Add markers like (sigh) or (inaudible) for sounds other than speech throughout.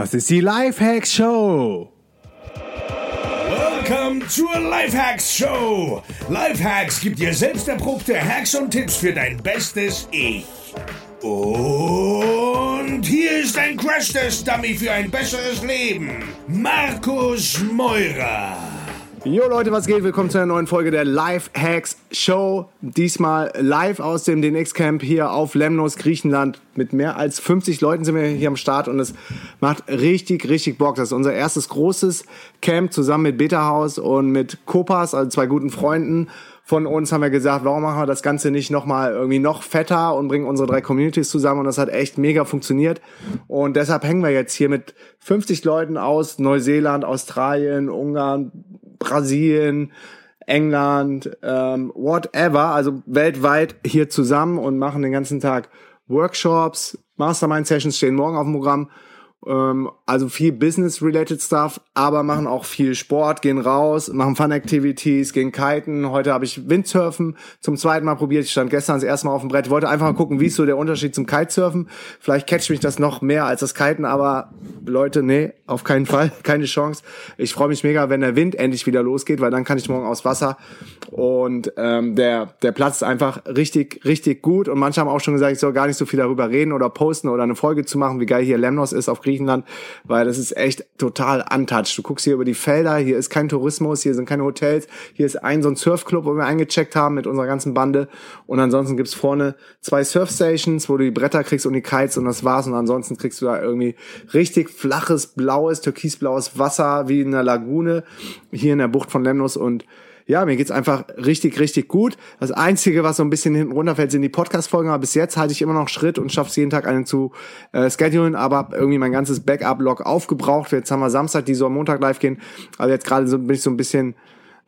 Das ist die Lifehacks Show. Welcome zur Lifehacks Show. Lifehacks gibt dir selbst erprobte Hacks und Tipps für dein bestes Ich. Und hier ist ein Crash-Test-Dummy für ein besseres Leben. Markus Meurer. Jo Leute, was geht? Willkommen zu einer neuen Folge der Life Hacks Show. Diesmal live aus dem DNX Camp hier auf Lemnos, Griechenland. Mit mehr als 50 Leuten sind wir hier am Start und es macht richtig, richtig Bock. Das ist unser erstes großes Camp zusammen mit Beta House und mit Kopas, also zwei guten Freunden von uns haben wir gesagt, warum machen wir das Ganze nicht nochmal irgendwie noch fetter und bringen unsere drei Communities zusammen und das hat echt mega funktioniert und deshalb hängen wir jetzt hier mit 50 Leuten aus Neuseeland, Australien, Ungarn, Brasilien, England, ähm, whatever, also weltweit hier zusammen und machen den ganzen Tag Workshops, Mastermind-Sessions stehen morgen auf dem Programm also viel Business-related Stuff, aber machen auch viel Sport, gehen raus, machen Fun-Activities, gehen kiten. Heute habe ich Windsurfen zum zweiten Mal probiert. Ich stand gestern das erste Mal auf dem Brett. wollte einfach mal gucken, wie ist so der Unterschied zum Kitesurfen. Vielleicht catcht mich das noch mehr als das Kiten, aber Leute, nee, auf keinen Fall, (laughs) keine Chance. Ich freue mich mega, wenn der Wind endlich wieder losgeht, weil dann kann ich morgen aufs Wasser. Und ähm, der, der Platz ist einfach richtig, richtig gut. Und manche haben auch schon gesagt, ich soll gar nicht so viel darüber reden oder posten oder eine Folge zu machen, wie geil hier Lemnos ist auf Griechenland, weil das ist echt total untouched. Du guckst hier über die Felder, hier ist kein Tourismus, hier sind keine Hotels, hier ist ein so ein Surfclub, wo wir eingecheckt haben mit unserer ganzen Bande. Und ansonsten gibt's vorne zwei Surfstations, wo du die Bretter kriegst und die Kites und das war's. Und ansonsten kriegst du da irgendwie richtig flaches, blaues, türkisblaues Wasser wie in einer Lagune hier in der Bucht von Lemnos und ja, mir geht's einfach richtig, richtig gut. Das Einzige, was so ein bisschen hinten runterfällt, sind die Podcast-Folgen. Aber bis jetzt halte ich immer noch Schritt und schaffe es jeden Tag einen zu äh, schedulen. Aber irgendwie mein ganzes Backup-Log aufgebraucht. Jetzt haben wir Samstag, die so am Montag live gehen. Also jetzt gerade so, bin ich so ein bisschen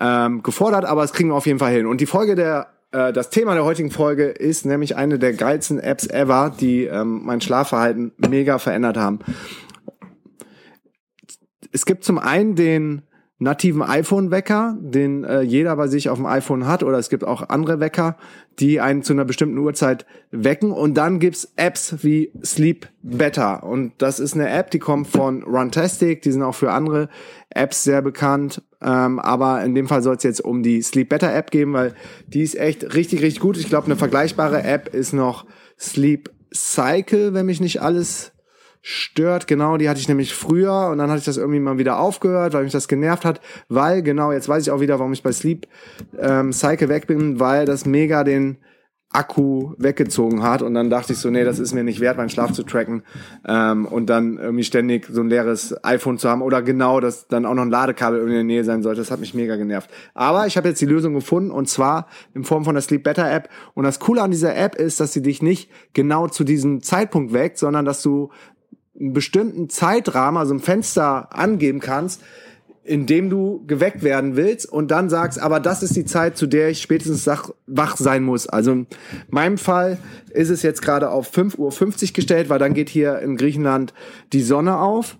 ähm, gefordert, aber es kriegen wir auf jeden Fall hin. Und die Folge der äh, das Thema der heutigen Folge ist nämlich eine der geilsten Apps ever, die ähm, mein Schlafverhalten mega verändert haben. Es gibt zum einen den nativen iPhone-Wecker, den äh, jeder bei sich auf dem iPhone hat, oder es gibt auch andere Wecker, die einen zu einer bestimmten Uhrzeit wecken. Und dann gibt's Apps wie Sleep Better. Und das ist eine App, die kommt von Runtastic, die sind auch für andere Apps sehr bekannt. Ähm, aber in dem Fall soll es jetzt um die Sleep Better App gehen, weil die ist echt richtig, richtig gut. Ich glaube, eine vergleichbare App ist noch Sleep Cycle, wenn mich nicht alles stört. Genau, die hatte ich nämlich früher und dann hatte ich das irgendwie mal wieder aufgehört, weil mich das genervt hat, weil genau, jetzt weiß ich auch wieder, warum ich bei Sleep ähm, Cycle weg bin, weil das mega den Akku weggezogen hat und dann dachte ich so, nee, das ist mir nicht wert, meinen Schlaf zu tracken ähm, und dann irgendwie ständig so ein leeres iPhone zu haben oder genau, dass dann auch noch ein Ladekabel in der Nähe sein sollte, das hat mich mega genervt. Aber ich habe jetzt die Lösung gefunden und zwar in Form von der Sleep Better App und das Coole an dieser App ist, dass sie dich nicht genau zu diesem Zeitpunkt weckt, sondern dass du einen bestimmten Zeitrahmen, also ein Fenster angeben kannst, in dem du geweckt werden willst und dann sagst, aber das ist die Zeit, zu der ich spätestens wach sein muss. Also in meinem Fall ist es jetzt gerade auf 5.50 Uhr gestellt, weil dann geht hier in Griechenland die Sonne auf.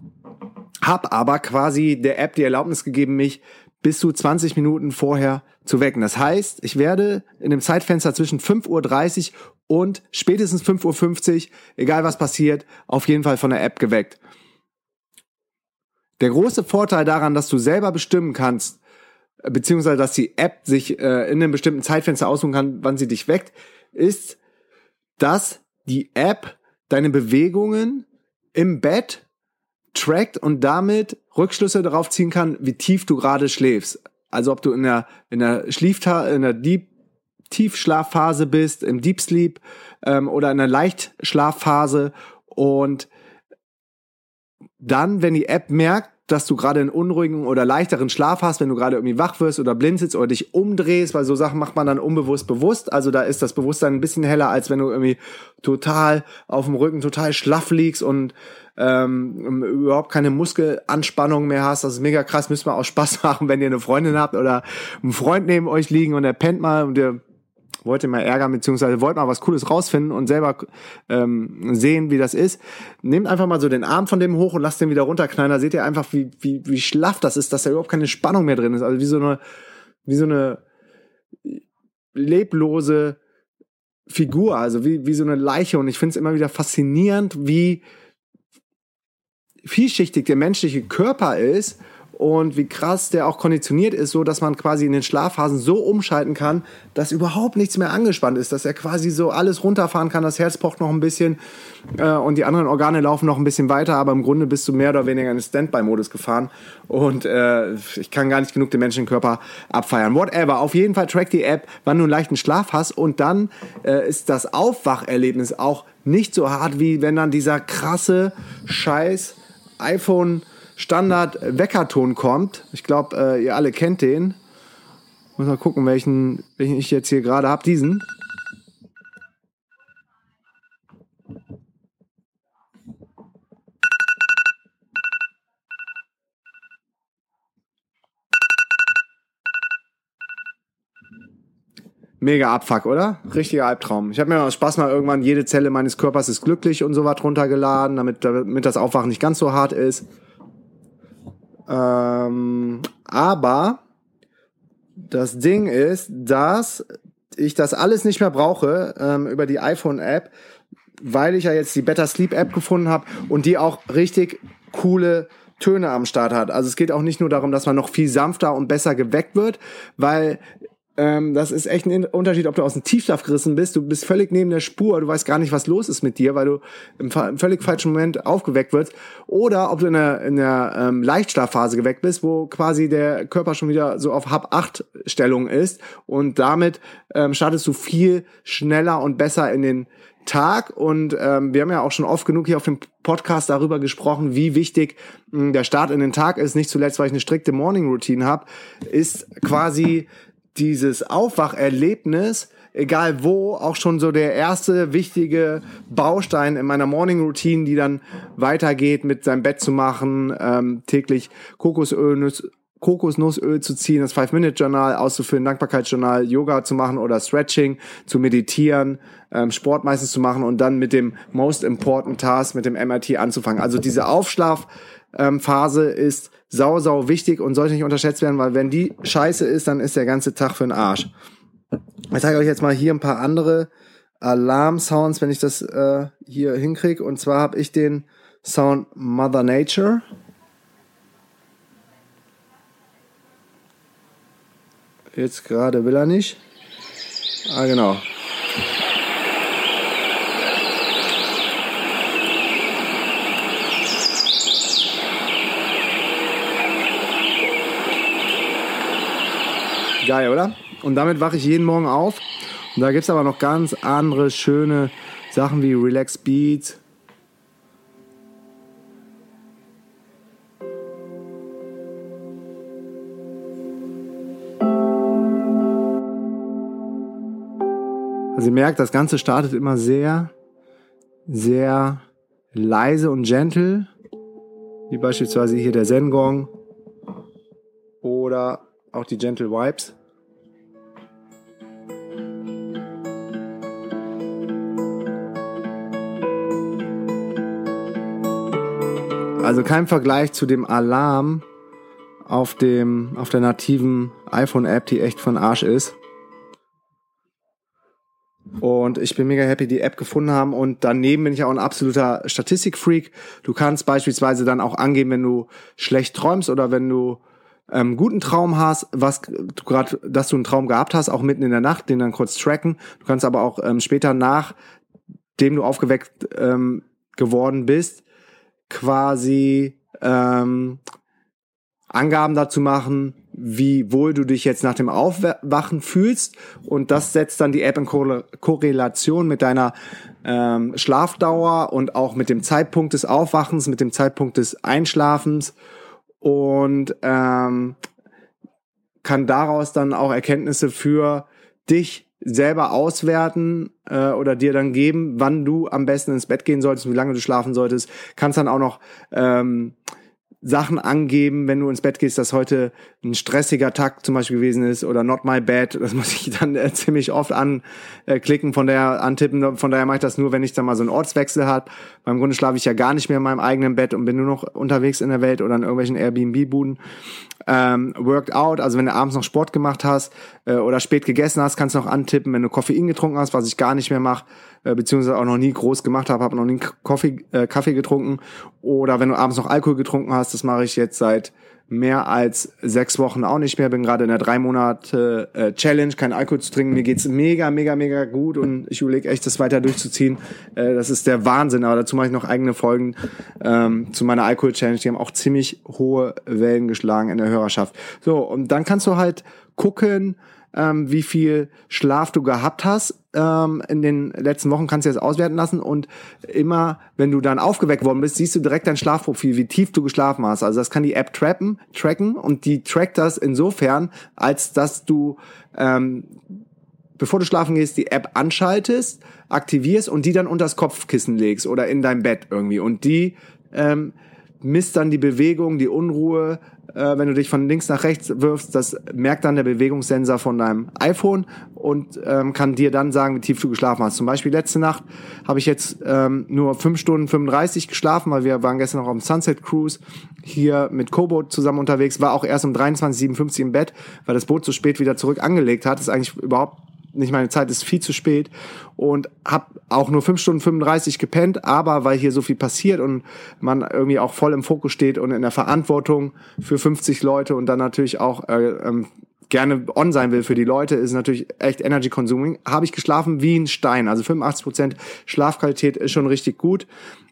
Hab aber quasi der App die Erlaubnis gegeben, mich bis zu 20 Minuten vorher zu wecken. Das heißt, ich werde in dem Zeitfenster zwischen 5.30 Uhr und spätestens 5.50 Uhr, egal was passiert, auf jeden Fall von der App geweckt. Der große Vorteil daran, dass du selber bestimmen kannst, beziehungsweise dass die App sich äh, in einem bestimmten Zeitfenster aussuchen kann, wann sie dich weckt, ist, dass die App deine Bewegungen im Bett trackt und damit Rückschlüsse darauf ziehen kann, wie tief du gerade schläfst. Also ob du in der in der Schliefta in der Deep Tiefschlafphase bist, im Deep Sleep ähm, oder in der Leichtschlafphase und dann, wenn die App merkt, dass du gerade einen unruhigen oder leichteren Schlaf hast, wenn du gerade irgendwie wach wirst oder blind sitzt oder dich umdrehst, weil so Sachen macht man dann unbewusst bewusst. Also da ist das Bewusstsein ein bisschen heller, als wenn du irgendwie total auf dem Rücken total schlaff liegst und ähm, überhaupt keine Muskelanspannung mehr hast. Das ist mega krass, müsste man auch Spaß (laughs) machen, wenn ihr eine Freundin habt oder einen Freund neben euch liegen und der pennt mal und der wollt ihr mal ärgern, beziehungsweise wollt mal was Cooles rausfinden und selber ähm, sehen, wie das ist, nehmt einfach mal so den Arm von dem hoch und lasst den wieder runterknallen. Da seht ihr einfach, wie, wie, wie schlaff das ist, dass da überhaupt keine Spannung mehr drin ist. Also wie so eine, wie so eine leblose Figur, also wie, wie so eine Leiche. Und ich finde es immer wieder faszinierend, wie vielschichtig der menschliche Körper ist und wie krass der auch konditioniert ist, so dass man quasi in den Schlafphasen so umschalten kann, dass überhaupt nichts mehr angespannt ist, dass er quasi so alles runterfahren kann, das Herz pocht noch ein bisschen äh, und die anderen Organe laufen noch ein bisschen weiter, aber im Grunde bist du mehr oder weniger in den Standby-Modus gefahren. Und äh, ich kann gar nicht genug den menschlichen Körper abfeiern. Whatever, auf jeden Fall track die App, wann du einen leichten Schlaf hast. Und dann äh, ist das Aufwacherlebnis auch nicht so hart, wie wenn dann dieser krasse Scheiß iPhone Standard-Weckerton kommt. Ich glaube, äh, ihr alle kennt den. Muss mal gucken, welchen, welchen ich jetzt hier gerade habe. Diesen. Mega Abfuck, oder? Richtiger Albtraum. Ich habe mir aus Spaß mal irgendwann jede Zelle meines Körpers ist glücklich und so was runtergeladen, damit, damit das Aufwachen nicht ganz so hart ist. Ähm, aber das Ding ist, dass ich das alles nicht mehr brauche ähm, über die iPhone-App, weil ich ja jetzt die Better Sleep App gefunden habe und die auch richtig coole Töne am Start hat. Also es geht auch nicht nur darum, dass man noch viel sanfter und besser geweckt wird, weil ähm, das ist echt ein Unterschied, ob du aus dem Tiefschlaf gerissen bist, du bist völlig neben der Spur, du weißt gar nicht, was los ist mit dir, weil du im, im völlig falschen Moment aufgeweckt wirst, oder ob du in der, in der ähm, Leichtschlafphase geweckt bist, wo quasi der Körper schon wieder so auf Hab 8 Stellung ist. Und damit ähm, startest du viel schneller und besser in den Tag. Und ähm, wir haben ja auch schon oft genug hier auf dem Podcast darüber gesprochen, wie wichtig mh, hm, der Start in den Tag ist, nicht zuletzt, weil ich eine strikte Morning Routine habe, ist quasi dieses Aufwacherlebnis, egal wo, auch schon so der erste wichtige Baustein in meiner Morning Routine, die dann weitergeht mit seinem Bett zu machen, ähm, täglich Kokosöl, Kokosnussöl zu ziehen, das Five-Minute-Journal auszufüllen, Dankbarkeitsjournal, Yoga zu machen oder Stretching, zu meditieren, ähm, Sport meistens zu machen und dann mit dem Most Important Task, mit dem MRT anzufangen. Also diese Aufschlafphase ähm, ist sau, sau wichtig und sollte nicht unterschätzt werden, weil wenn die scheiße ist, dann ist der ganze Tag für den Arsch. Ich zeige euch jetzt mal hier ein paar andere Alarm-Sounds, wenn ich das äh, hier hinkriege. Und zwar habe ich den Sound Mother Nature. Jetzt gerade will er nicht. Ah, genau. Geil, oder? Und damit wache ich jeden Morgen auf. Und da gibt es aber noch ganz andere schöne Sachen wie Relax Beats. Also ihr merkt, das Ganze startet immer sehr, sehr leise und gentle. Wie beispielsweise hier der Zen Gong oder auch die Gentle Vibes. Also kein Vergleich zu dem Alarm auf dem, auf der nativen iPhone-App, die echt von Arsch ist. Und ich bin mega happy, die App gefunden haben. Und daneben bin ich auch ein absoluter Statistikfreak. Du kannst beispielsweise dann auch angeben, wenn du schlecht träumst oder wenn du ähm, guten Traum hast, was du gerade, dass du einen Traum gehabt hast, auch mitten in der Nacht, den dann kurz tracken. Du kannst aber auch ähm, später nachdem du aufgeweckt ähm, geworden bist, quasi ähm, Angaben dazu machen, wie wohl du dich jetzt nach dem Aufwachen fühlst. Und das setzt dann die App in Korrelation mit deiner ähm, Schlafdauer und auch mit dem Zeitpunkt des Aufwachens, mit dem Zeitpunkt des Einschlafens und ähm, kann daraus dann auch Erkenntnisse für dich selber auswerten äh, oder dir dann geben, wann du am besten ins Bett gehen solltest, wie lange du schlafen solltest. Kannst dann auch noch ähm, Sachen angeben, wenn du ins Bett gehst, dass heute ein stressiger Tag zum Beispiel gewesen ist oder not my bed. Das muss ich dann äh, ziemlich oft anklicken, von daher antippen. Von daher mache ich das nur, wenn ich dann mal so einen Ortswechsel habe. Beim Grunde schlafe ich ja gar nicht mehr in meinem eigenen Bett und bin nur noch unterwegs in der Welt oder in irgendwelchen Airbnb-Buden. ähm, worked out, also wenn du abends noch Sport gemacht hast äh, oder spät gegessen hast, kannst du noch antippen, wenn du Koffein getrunken hast, was ich gar nicht mehr mache, äh, beziehungsweise auch noch nie groß gemacht habe, habe noch nie Kaffee, äh, Kaffee getrunken oder wenn du abends noch Alkohol getrunken hast, das mache ich jetzt seit mehr als sechs Wochen auch nicht mehr. Bin gerade in der drei Monate äh, Challenge, kein Alkohol zu trinken. Mir geht's mega, mega, mega gut und ich überlege echt, das weiter durchzuziehen. Äh, das ist der Wahnsinn. Aber dazu mache ich noch eigene Folgen ähm, zu meiner Alkohol-Challenge. Die haben auch ziemlich hohe Wellen geschlagen in der Hörerschaft. So, und dann kannst du halt gucken, ähm, wie viel Schlaf du gehabt hast ähm, in den letzten Wochen, kannst du jetzt auswerten lassen und immer, wenn du dann aufgeweckt worden bist, siehst du direkt dein Schlafprofil, wie tief du geschlafen hast. Also das kann die App trappen, tracken und die trackt das insofern, als dass du ähm, bevor du schlafen gehst, die App anschaltest, aktivierst und die dann unters Kopfkissen legst oder in dein Bett irgendwie. Und die ähm, misst dann die Bewegung, die Unruhe, äh, wenn du dich von links nach rechts wirfst, das merkt dann der Bewegungssensor von deinem iPhone und ähm, kann dir dann sagen, wie tief du geschlafen hast. Zum Beispiel letzte Nacht habe ich jetzt ähm, nur 5 Stunden 35 geschlafen, weil wir waren gestern noch dem Sunset Cruise hier mit Kobo zusammen unterwegs, war auch erst um 23.57 im Bett, weil das Boot so spät wieder zurück angelegt hat. Das ist eigentlich überhaupt nicht meine Zeit, ist viel zu spät und habe auch nur 5 Stunden 35 gepennt, aber weil hier so viel passiert und man irgendwie auch voll im Fokus steht und in der Verantwortung für 50 Leute und dann natürlich auch äh, ähm, gerne on sein will für die Leute, ist natürlich echt Energy Consuming. Habe ich geschlafen wie ein Stein. Also 85% Schlafqualität ist schon richtig gut.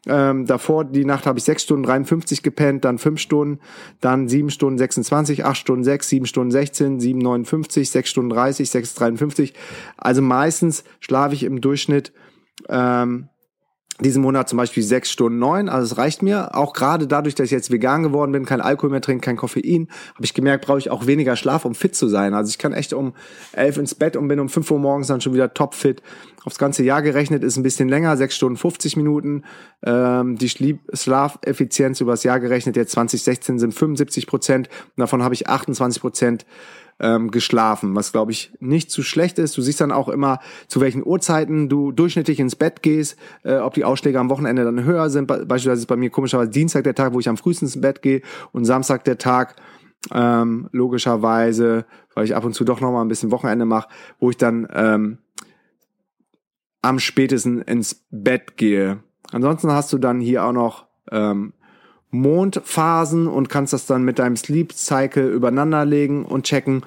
Ähm, davor die Nacht habe ich 6 Stunden 53 gepennt, dann 5 Stunden, dann 7 Stunden 26, 8 Stunden 6, 7 Stunden 16, 7 59, 6 Stunden 30, 6 53. Also meistens schlafe ich im Durchschnitt ähm, diesen Monat zum Beispiel sechs Stunden neun, also es reicht mir. Auch gerade dadurch, dass ich jetzt vegan geworden bin, kein Alkohol mehr trinke, kein Koffein, habe ich gemerkt, brauche ich auch weniger Schlaf, um fit zu sein. Also ich kann echt um elf ins Bett und bin um fünf Uhr morgens dann schon wieder topfit. Aufs ganze Jahr gerechnet ist ein bisschen länger, sechs Stunden 50 Minuten. Ähm, die Schlafeffizienz übers Jahr gerechnet jetzt 2016 sind 75 Prozent. Davon habe ich 28 Prozent ähm, geschlafen, was glaube ich nicht zu schlecht ist. Du siehst dann auch immer, zu welchen Uhrzeiten du durchschnittlich ins Bett gehst, äh, ob die Ausschläge am Wochenende dann höher sind. Beispielsweise ist bei mir komischerweise Dienstag der Tag, wo ich am frühesten ins Bett gehe und Samstag der Tag, ähm, logischerweise, weil ich ab und zu doch noch mal ein bisschen Wochenende mache, wo ich dann ähm, am spätesten ins Bett gehe. Ansonsten hast du dann hier auch noch ähm, Mondphasen und kannst das dann mit deinem Sleep Cycle übereinanderlegen und checken.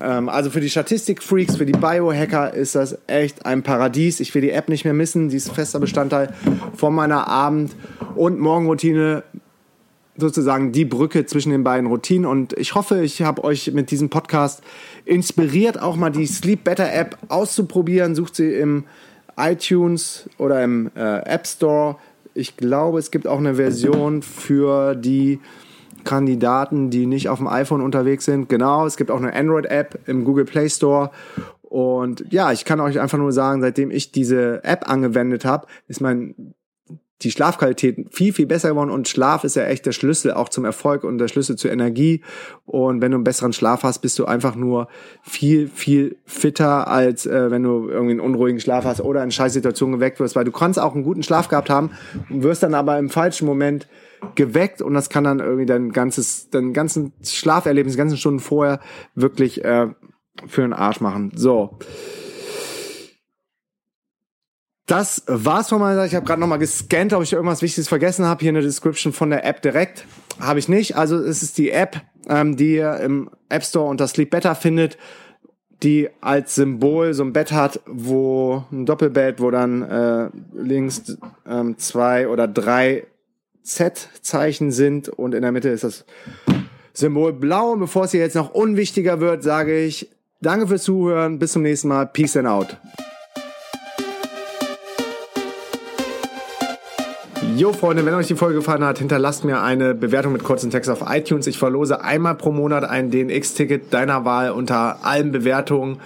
Ähm, also für die Statistik-Freaks, für die Biohacker ist das echt ein Paradies. Ich will die App nicht mehr missen. Sie ist fester Bestandteil von meiner Abend- und Morgenroutine. Sozusagen die Brücke zwischen den beiden Routinen. Und ich hoffe, ich habe euch mit diesem Podcast inspiriert, auch mal die Sleep Better App auszuprobieren. Sucht sie im iTunes oder im äh, App Store ich glaube, es gibt auch eine Version für die Kandidaten, die nicht auf dem iPhone unterwegs sind. Genau, es gibt auch eine Android-App im Google Play Store. Und ja, ich kann euch einfach nur sagen, seitdem ich diese App angewendet habe, ist mein die Schlafqualität viel, viel besser geworden und Schlaf ist ja echt der Schlüssel auch zum Erfolg und der Schlüssel zur Energie. Und wenn du einen besseren Schlaf hast, bist du einfach nur viel, viel fitter, als äh, wenn du irgendwie einen unruhigen Schlaf hast oder in Scheißsituationen geweckt wirst, weil du kannst auch einen guten Schlaf gehabt haben und wirst dann aber im falschen Moment geweckt und das kann dann irgendwie dein ganzes, dein ganzen Schlaferlebnis, ganzen Stunden vorher wirklich äh, für den Arsch machen. So. Das war's von meiner Seite. Ich habe gerade nochmal gescannt, ob ich irgendwas Wichtiges vergessen habe. Hier in der Description von der App direkt. Habe ich nicht. Also es ist die App, ähm, die ihr im App Store unter Sleep Better findet, die als Symbol so ein Bett hat, wo ein Doppelbett, wo dann äh, links ähm, zwei oder drei Z-Zeichen sind und in der Mitte ist das Symbol blau. Und bevor es hier jetzt noch unwichtiger wird, sage ich Danke fürs Zuhören. Bis zum nächsten Mal. Peace and out. Jo, Freunde, wenn euch die Folge gefallen hat, hinterlasst mir eine Bewertung mit kurzen Text auf iTunes. Ich verlose einmal pro Monat ein DNX-Ticket deiner Wahl unter allen Bewertungen.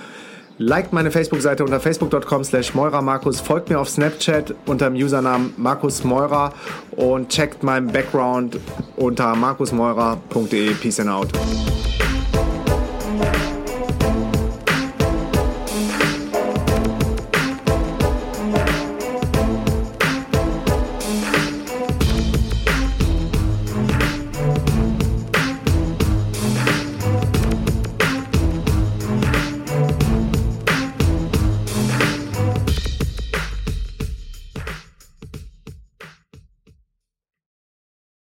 Liked meine Facebook-Seite unter facebook.com slash Markus, folgt mir auf Snapchat unter dem Usernamen Markus Meurer und checkt meinen Background unter markusmeurer.de. Peace and out.